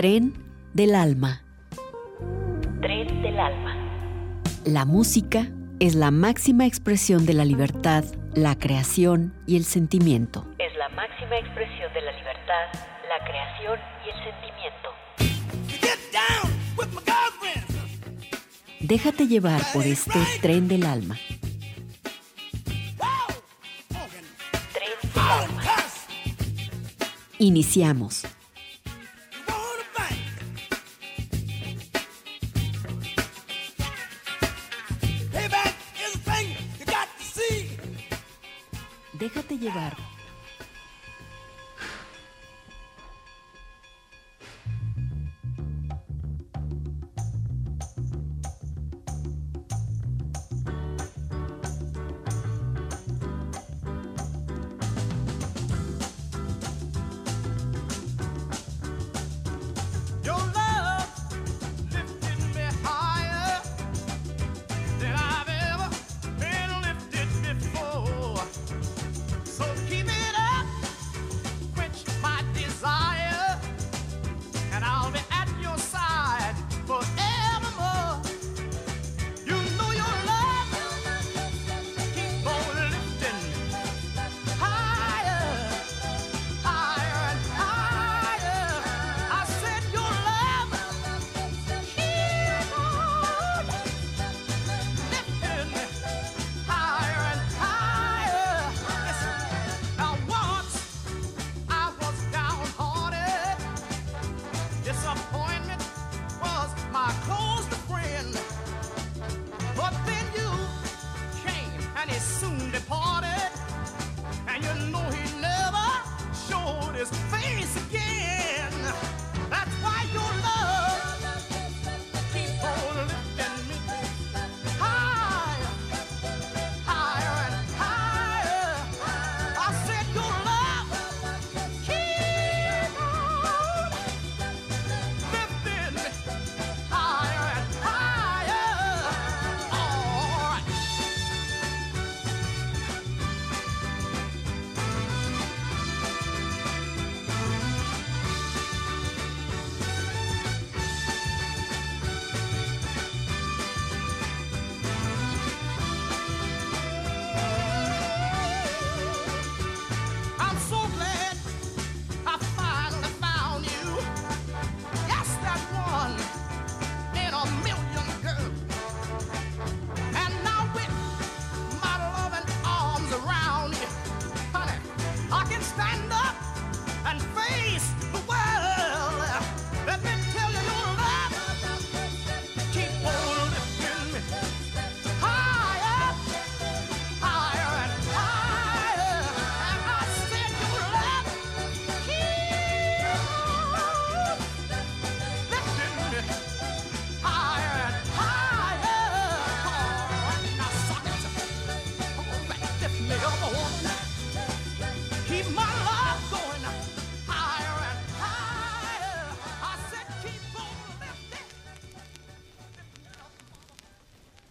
Tren del alma. Tren del alma. La música es la máxima expresión de la libertad, la creación y el sentimiento. Es la máxima expresión de la libertad, la creación y el sentimiento. Déjate llevar por este tren del alma. Tren del alma. Iniciamos.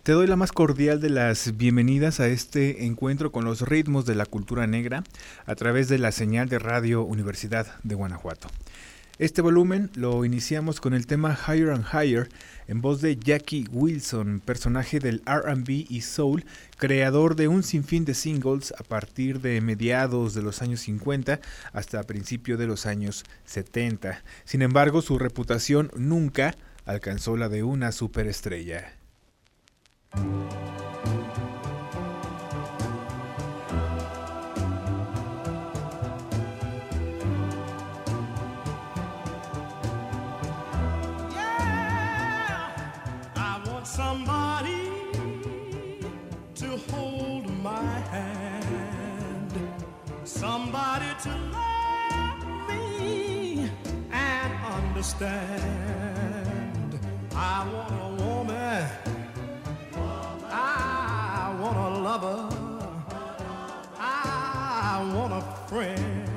Te doy la más cordial de las bienvenidas a este encuentro con los ritmos de la cultura negra a través de la señal de Radio Universidad de Guanajuato. Este volumen lo iniciamos con el tema Higher and Higher en voz de Jackie Wilson, personaje del RB y Soul, creador de un sinfín de singles a partir de mediados de los años 50 hasta principio de los años 70. Sin embargo, su reputación nunca alcanzó la de una superestrella. Understand. I want a lover. I want a friend.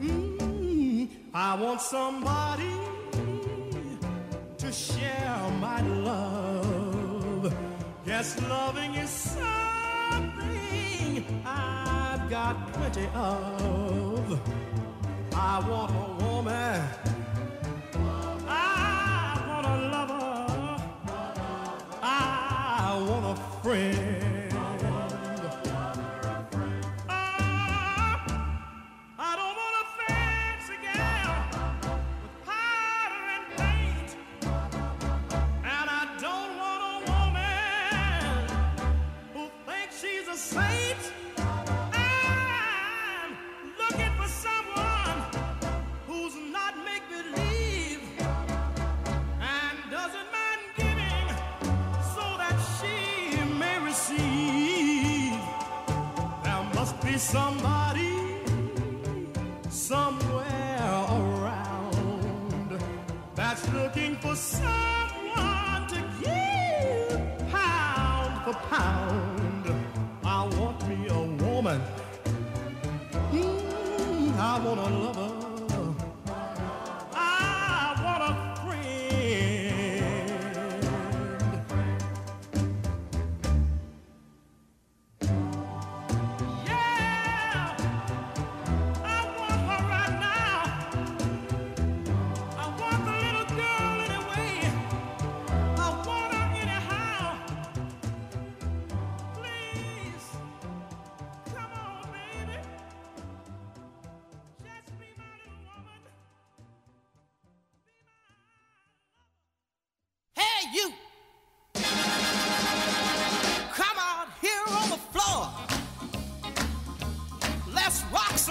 Mm, I want somebody to share my love. Yes, loving is something I've got plenty of. I want a woman friend.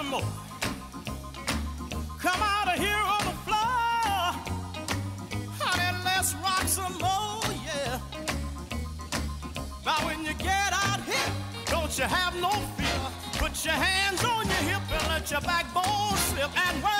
more. Come out of here on the floor. Honey, let's rock some more, yeah. Now when you get out here, don't you have no fear. Put your hands on your hip and let your backbone slip and work.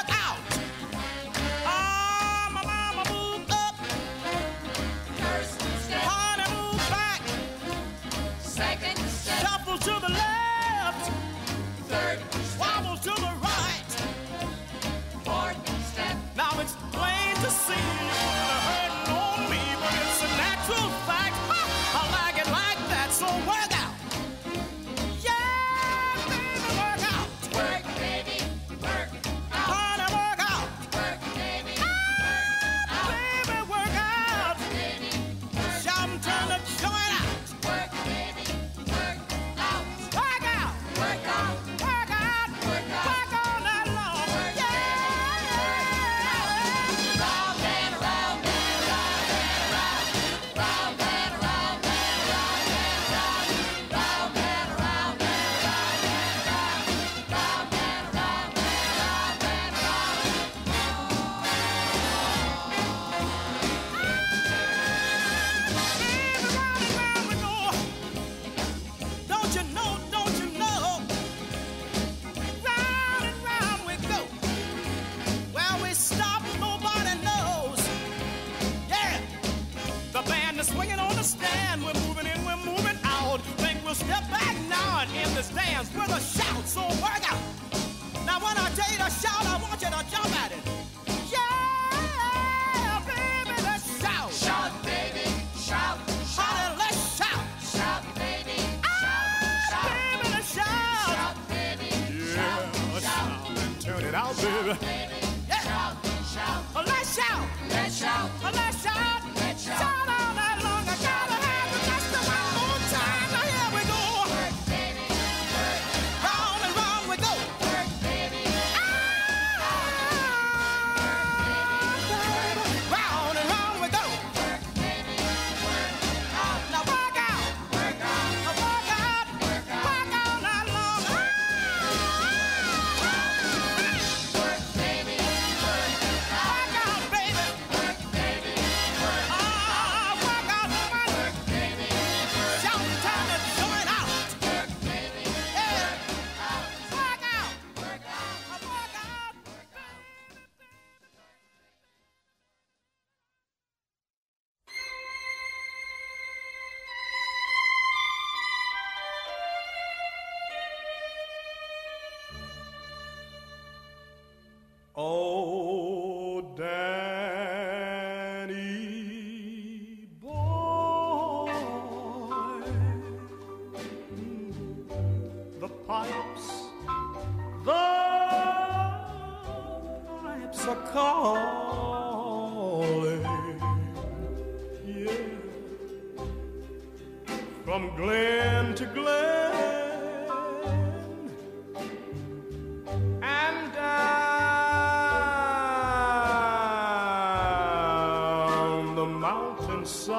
sun.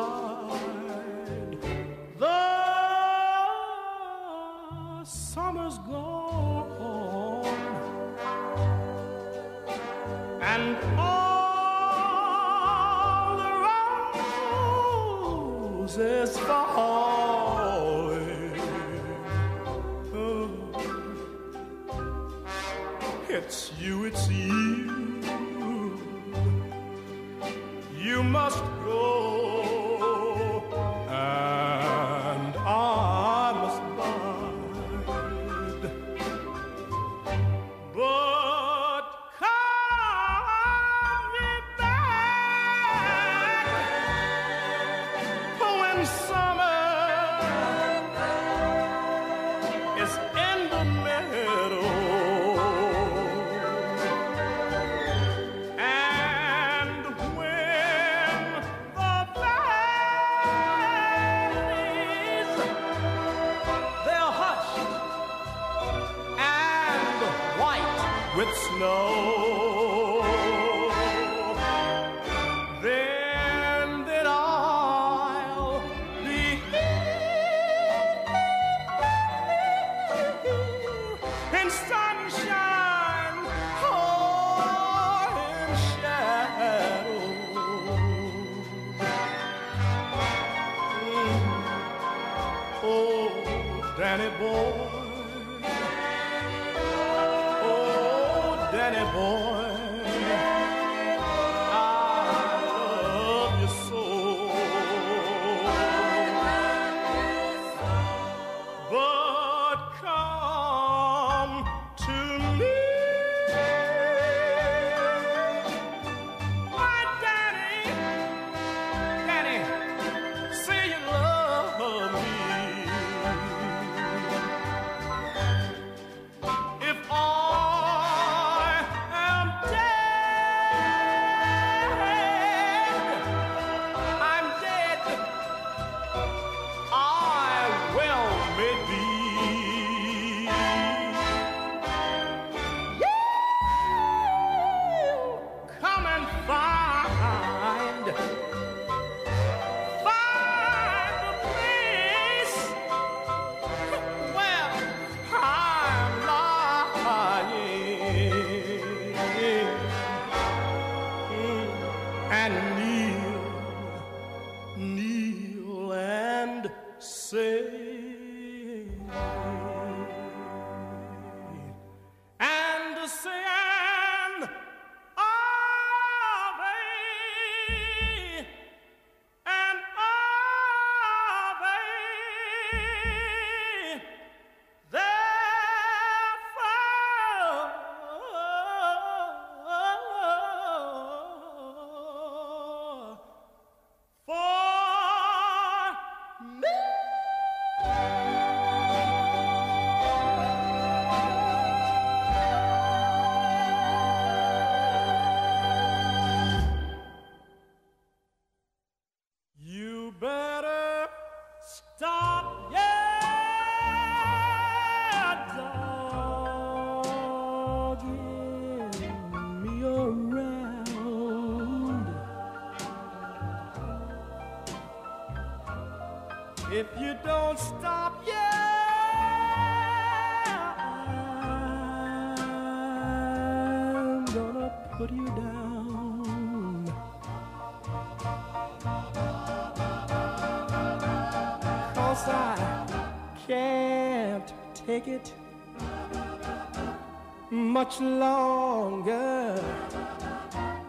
much longer.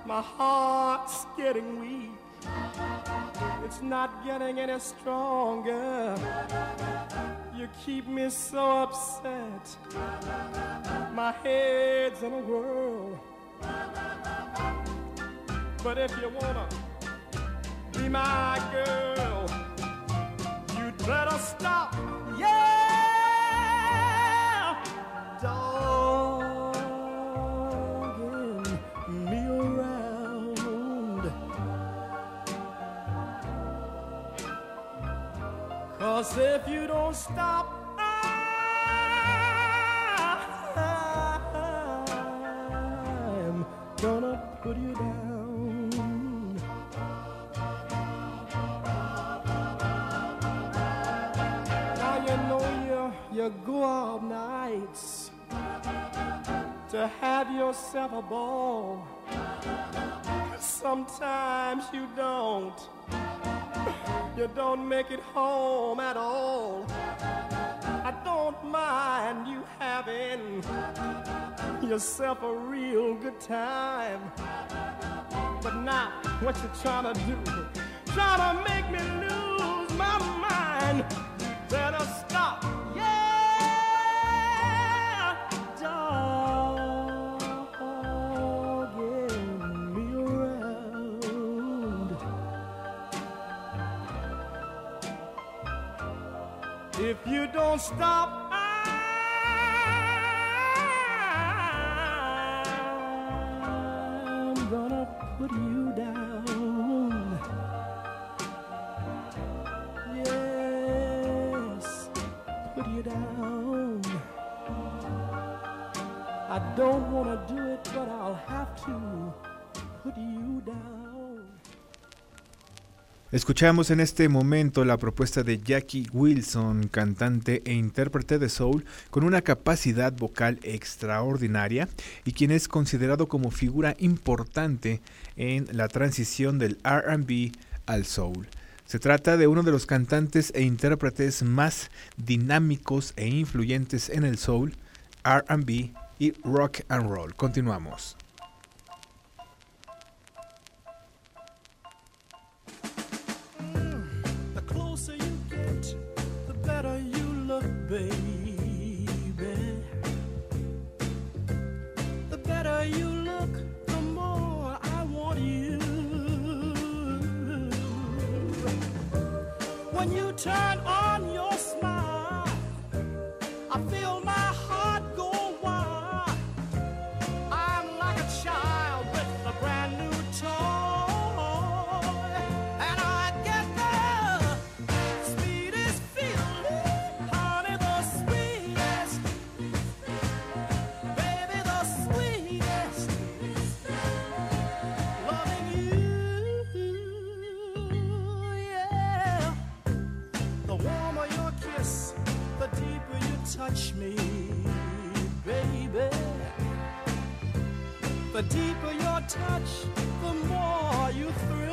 My heart's getting weak. It's not getting any stronger. You keep me so upset. My head's in a whirl. But if you wanna be my girl, Cause if you don't stop, I'm gonna put you down. Now you know you, you go out nights to have yourself a ball. Sometimes you don't. You don't make it home at all. I don't mind you having yourself a real good time. But now, what you trying to do? Trying to make me lose stop, Escuchamos en este momento la propuesta de Jackie Wilson, cantante e intérprete de soul con una capacidad vocal extraordinaria y quien es considerado como figura importante en la transición del RB al soul. Se trata de uno de los cantantes e intérpretes más dinámicos e influyentes en el soul, RB y rock and roll. Continuamos. Turn on me, baby. The deeper your touch, the more you thrill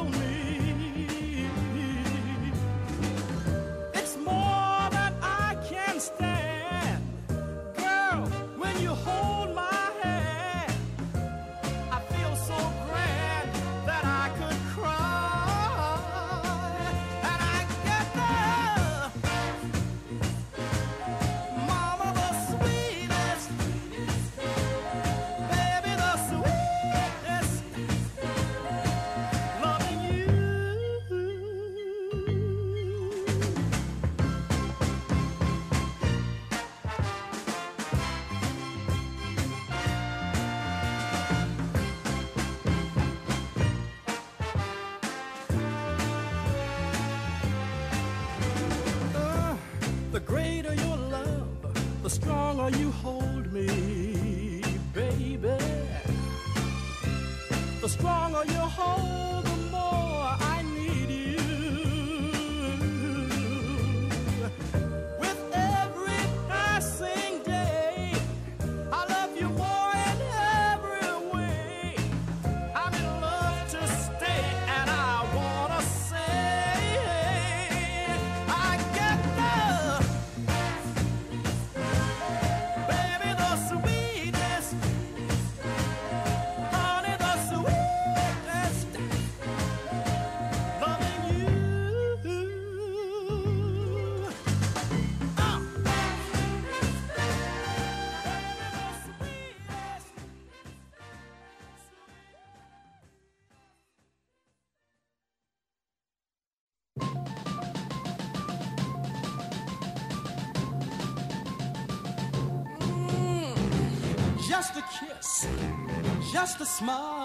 just a smile.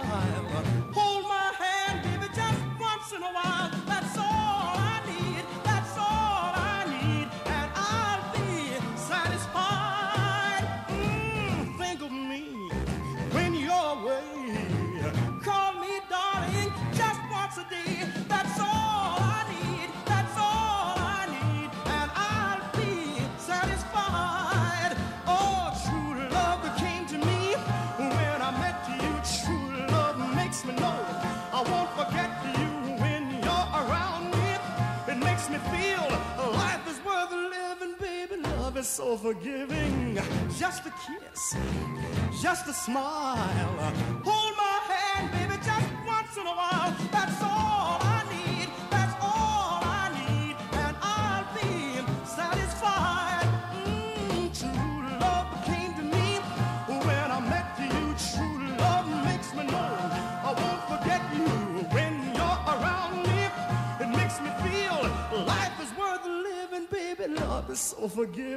forgiving. Just a kiss, just a smile. Hold my hand, baby, just once in a while. That's all I need. That's all I need, and I'll be satisfied. Mm, true love came to me when I met you. True love makes me know I won't forget you when you're around me. It makes me feel life is worth living, baby. Love is so forgiving.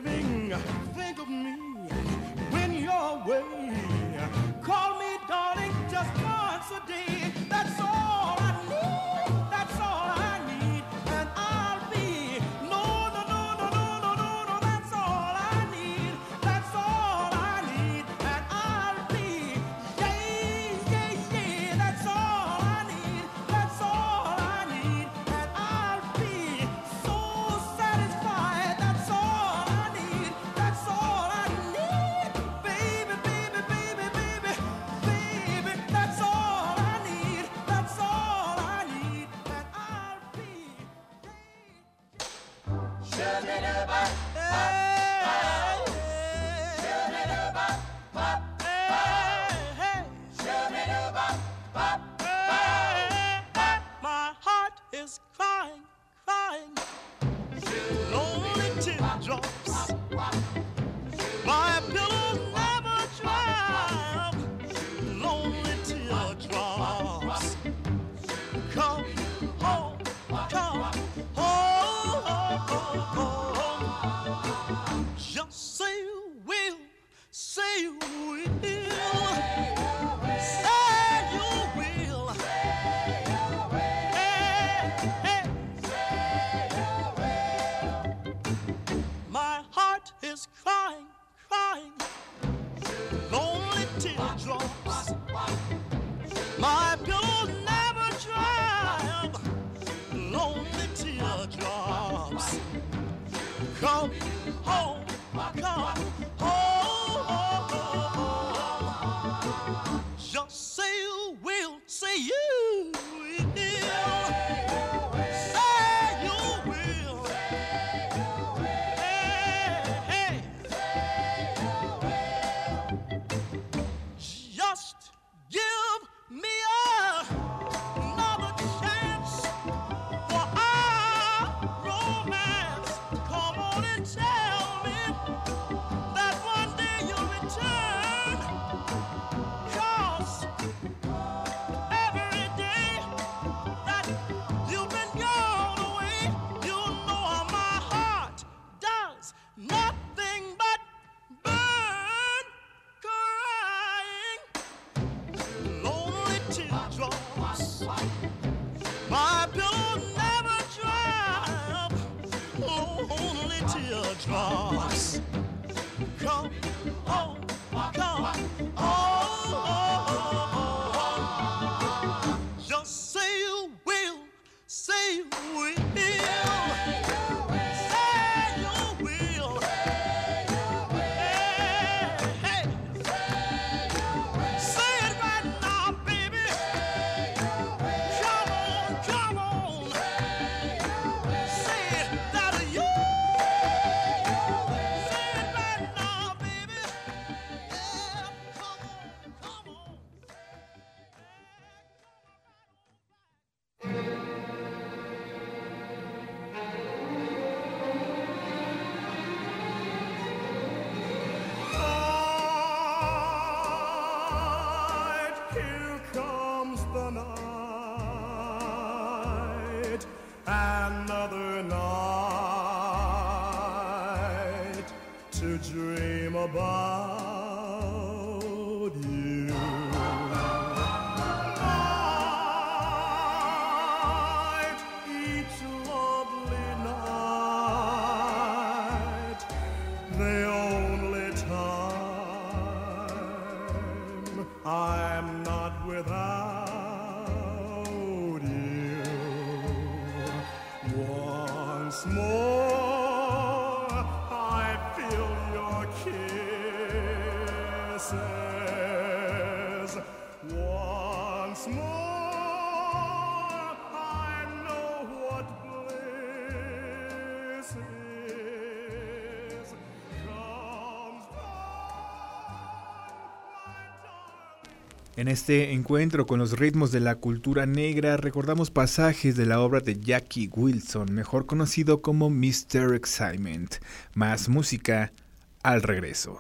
En este encuentro con los ritmos de la cultura negra recordamos pasajes de la obra de Jackie Wilson, mejor conocido como Mr. Excitement. Más música al regreso.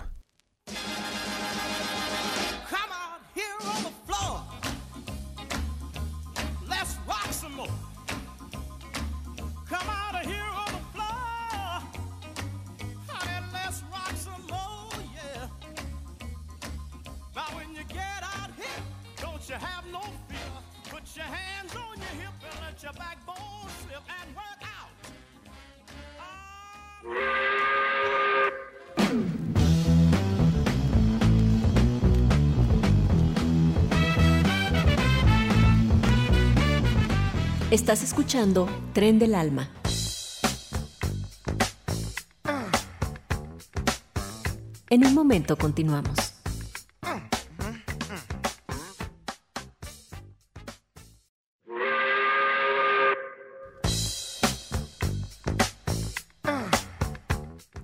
Estás escuchando Tren del Alma. En un momento continuamos.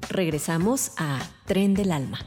Regresamos a Tren del Alma.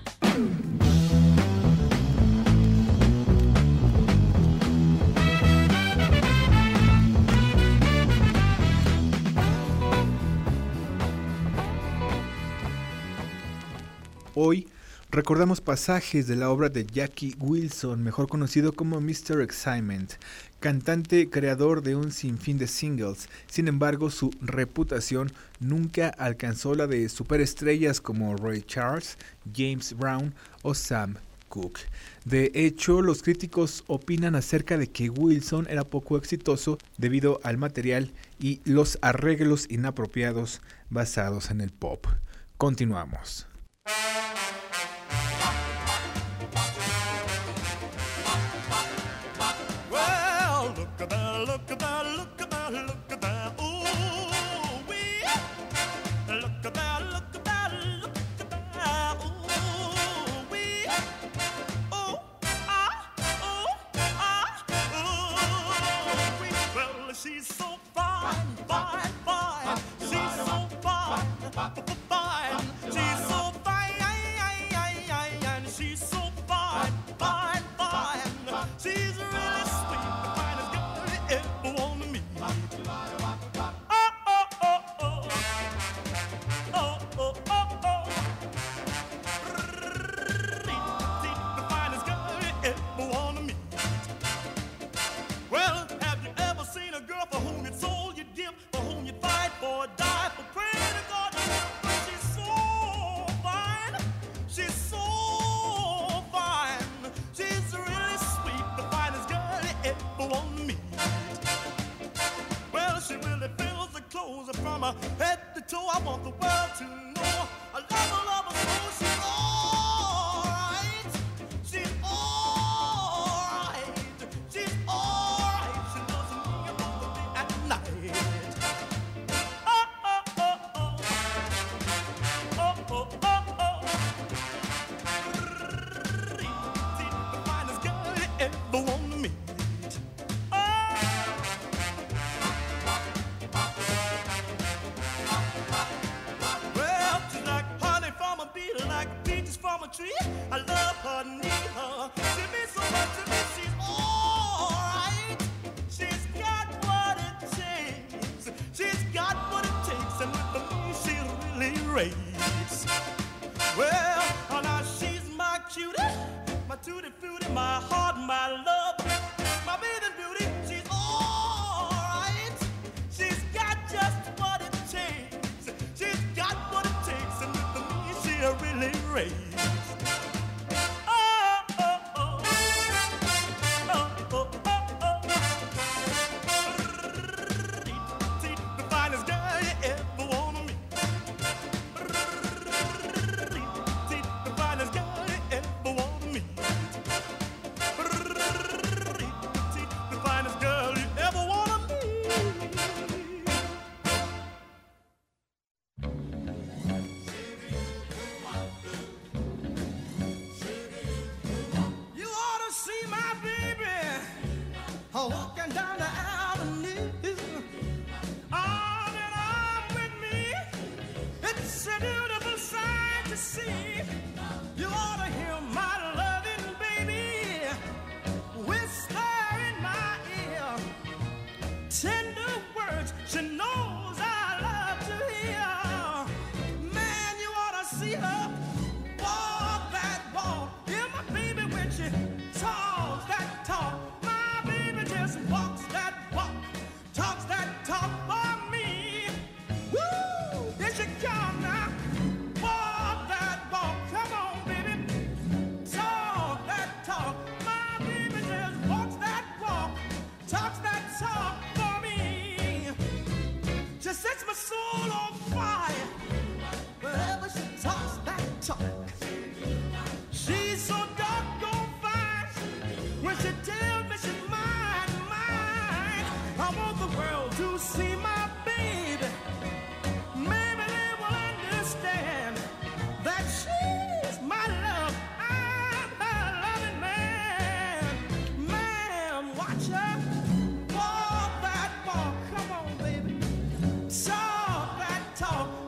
Hoy recordamos pasajes de la obra de Jackie Wilson, mejor conocido como Mr. Excitement, cantante creador de un sinfín de singles. Sin embargo, su reputación nunca alcanzó la de superestrellas como Ray Charles, James Brown o Sam Cook. De hecho, los críticos opinan acerca de que Wilson era poco exitoso debido al material y los arreglos inapropiados basados en el pop. Continuamos. look about el Talk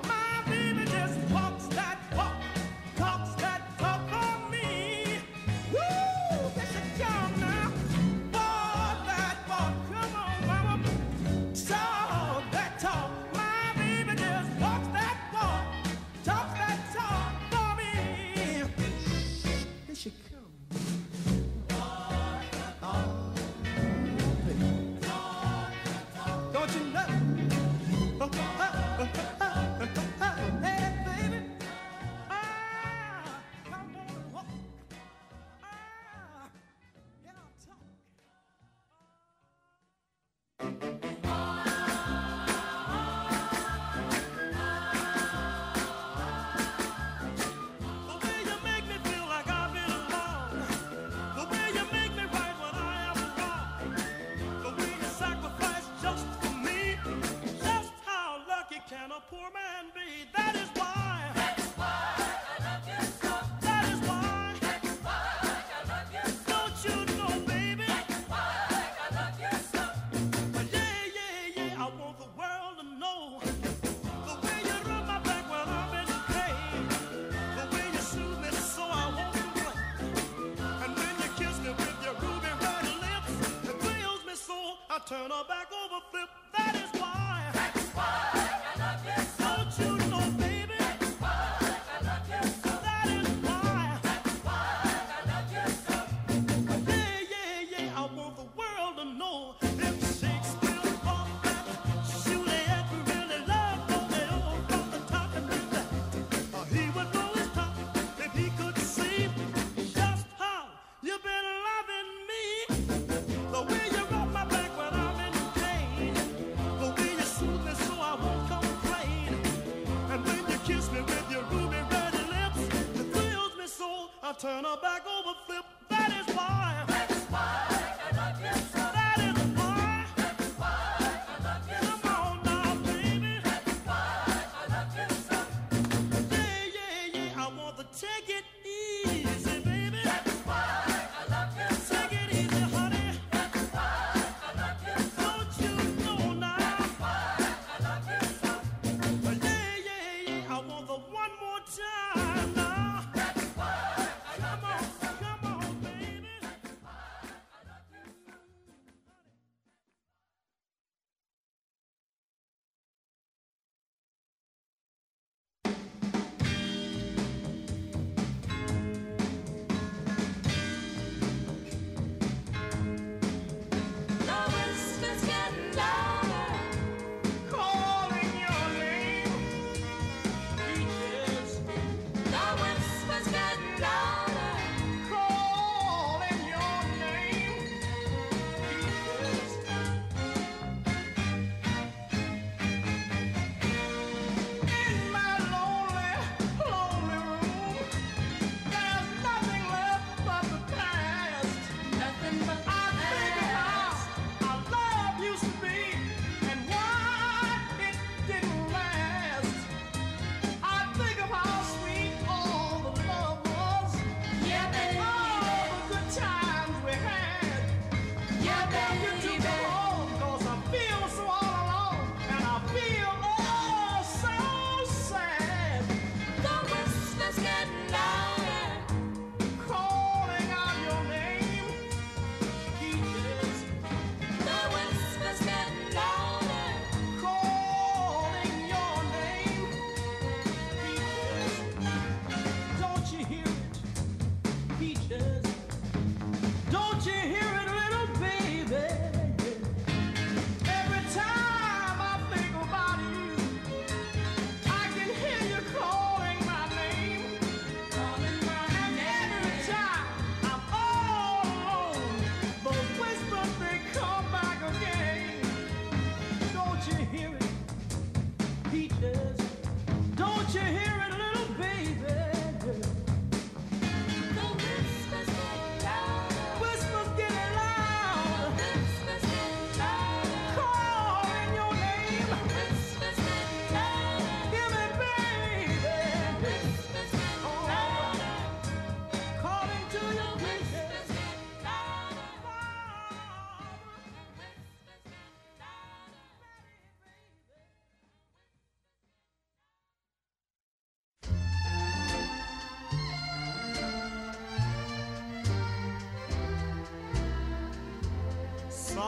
turn her back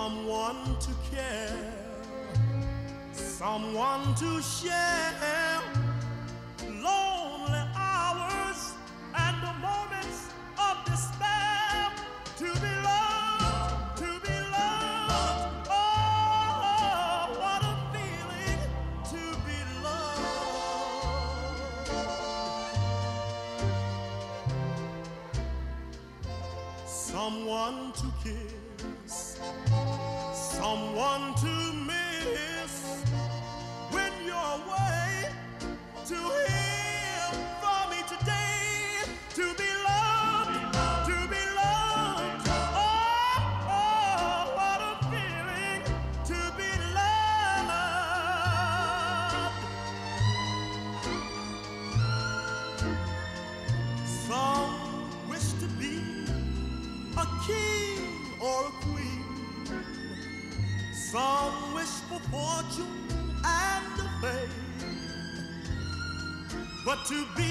someone to care, someone to share to be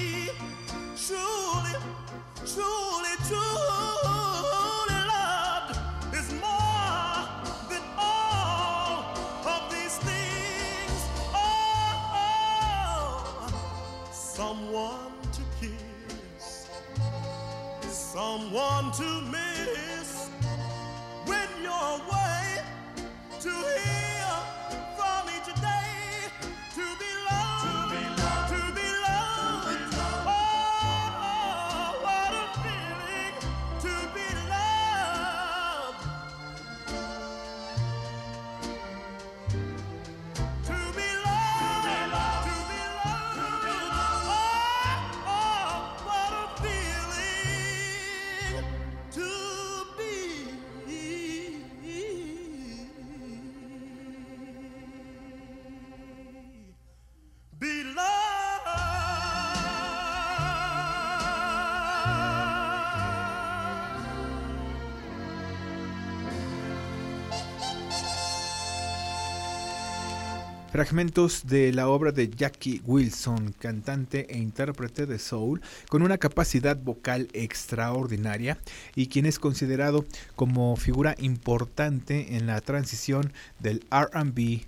Fragmentos de la obra de Jackie Wilson, cantante e intérprete de soul, con una capacidad vocal extraordinaria y quien es considerado como figura importante en la transición del RB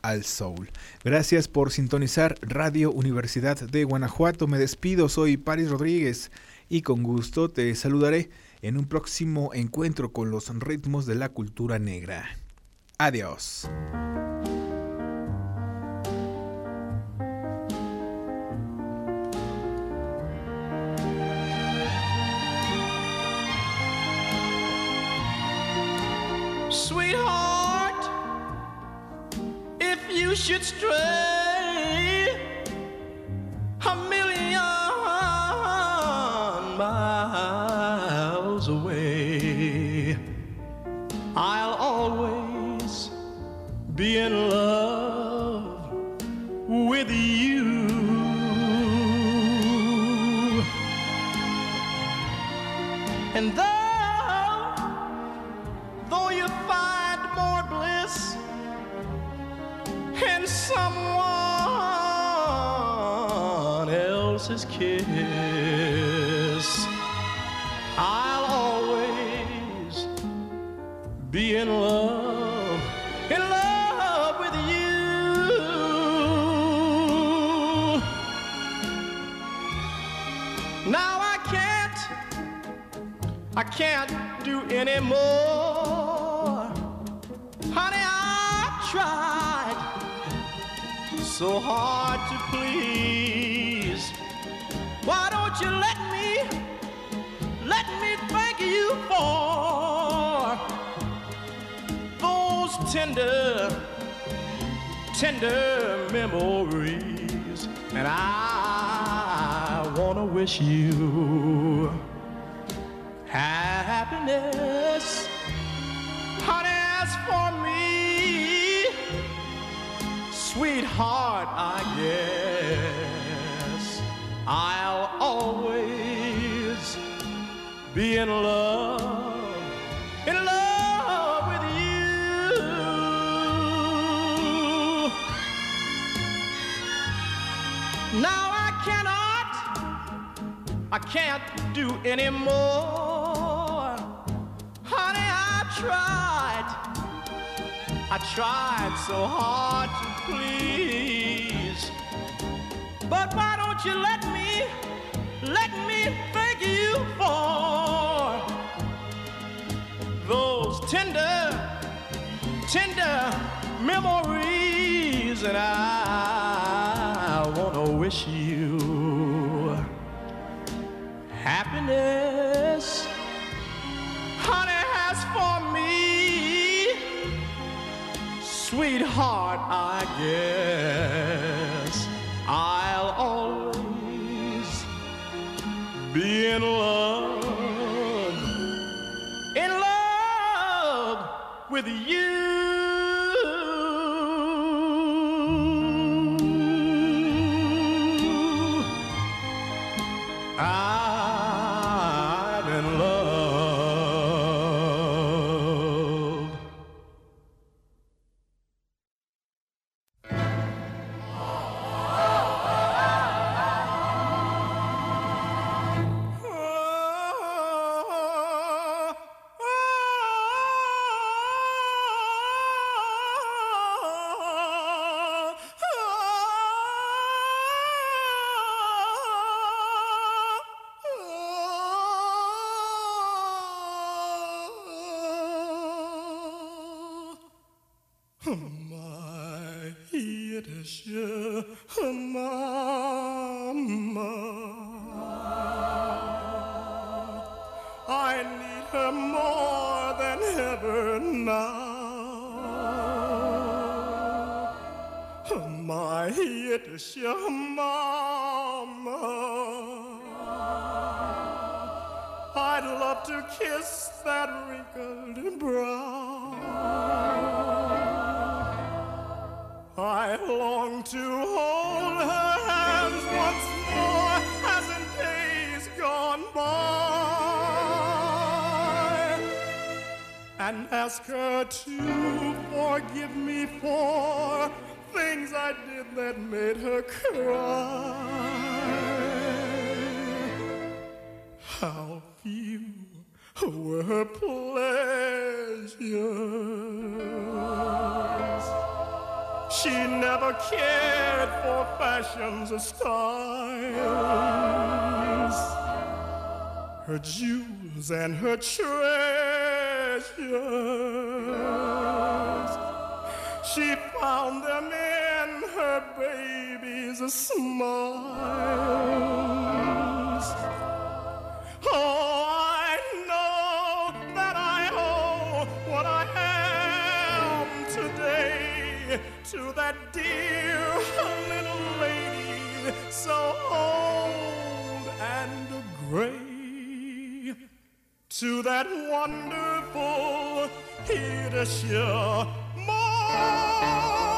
al soul. Gracias por sintonizar Radio Universidad de Guanajuato. Me despido, soy Paris Rodríguez y con gusto te saludaré en un próximo encuentro con los ritmos de la cultura negra. Adiós. Should stray a million miles away, I'll always be in love with you. Can't do anymore. Honey, I tried so hard to please. Why don't you let me, let me thank you for those tender, tender memories? And I wanna wish you happiness. Honey, as for me, sweetheart, I guess I'll always be in love, in love with you. Now I cannot I can't do anymore. Tried I tried so hard to please. But why don't you let me, let me thank you for those tender, tender memories, and I wanna wish you happiness. Sweetheart, I guess I'll always be in love, in love with you. Than ever now. My Yiddish mama. I'd love to kiss that wrinkled brow. I long to ask her to forgive me for things I did that made her cry. How few were her pleasures. She never cared for fashions or styles. Her jewels and her treasures. She found them in her baby's smiles. Oh, I know that I owe what I am today to that dear little lady, so old and gray, to that wonderful Yiddish mama.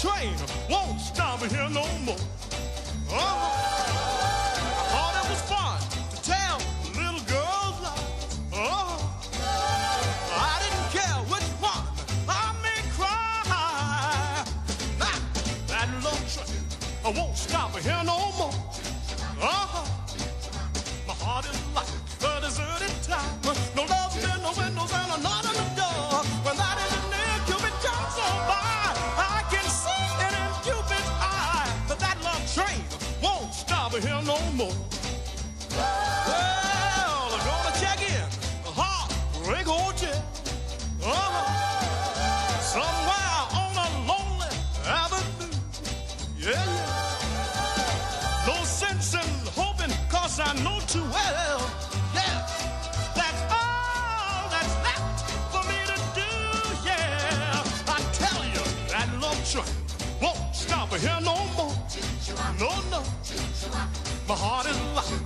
train won't stop here no more. more. My heart is locked.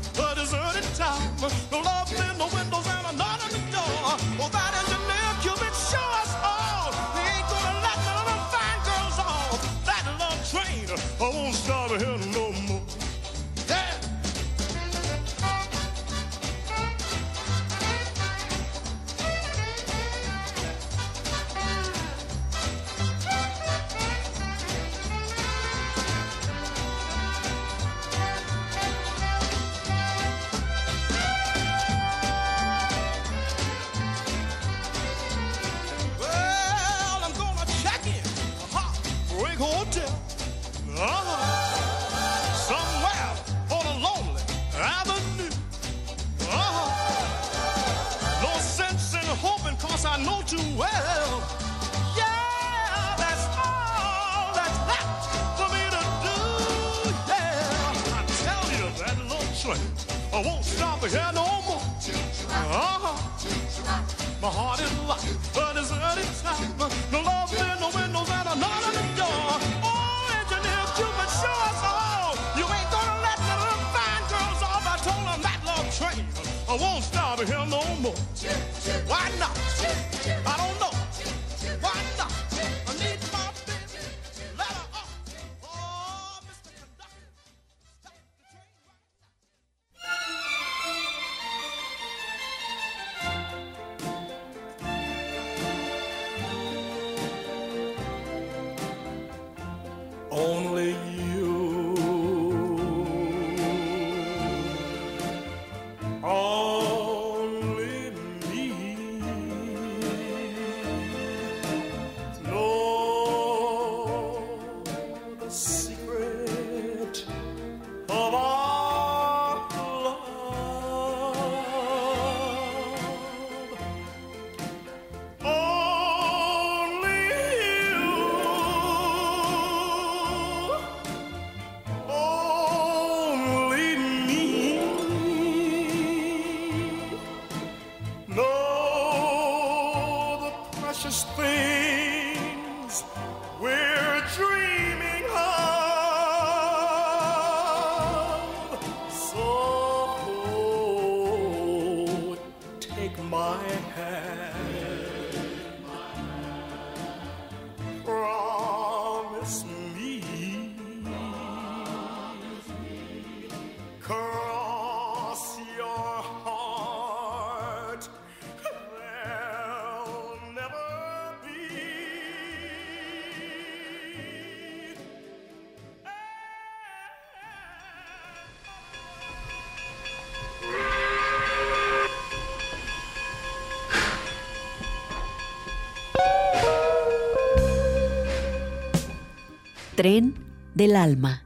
Tren del alma.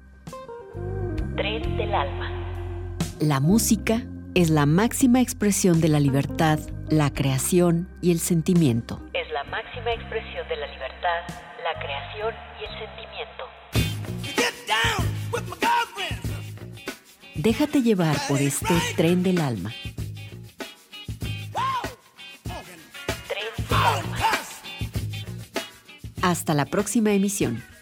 Tren del alma. La música es la máxima expresión de la libertad, la creación y el sentimiento. Es la máxima expresión de la libertad, la creación y el sentimiento. Get down with my girlfriend. Déjate llevar por este tren del alma. Tren del alma. Hasta la próxima emisión.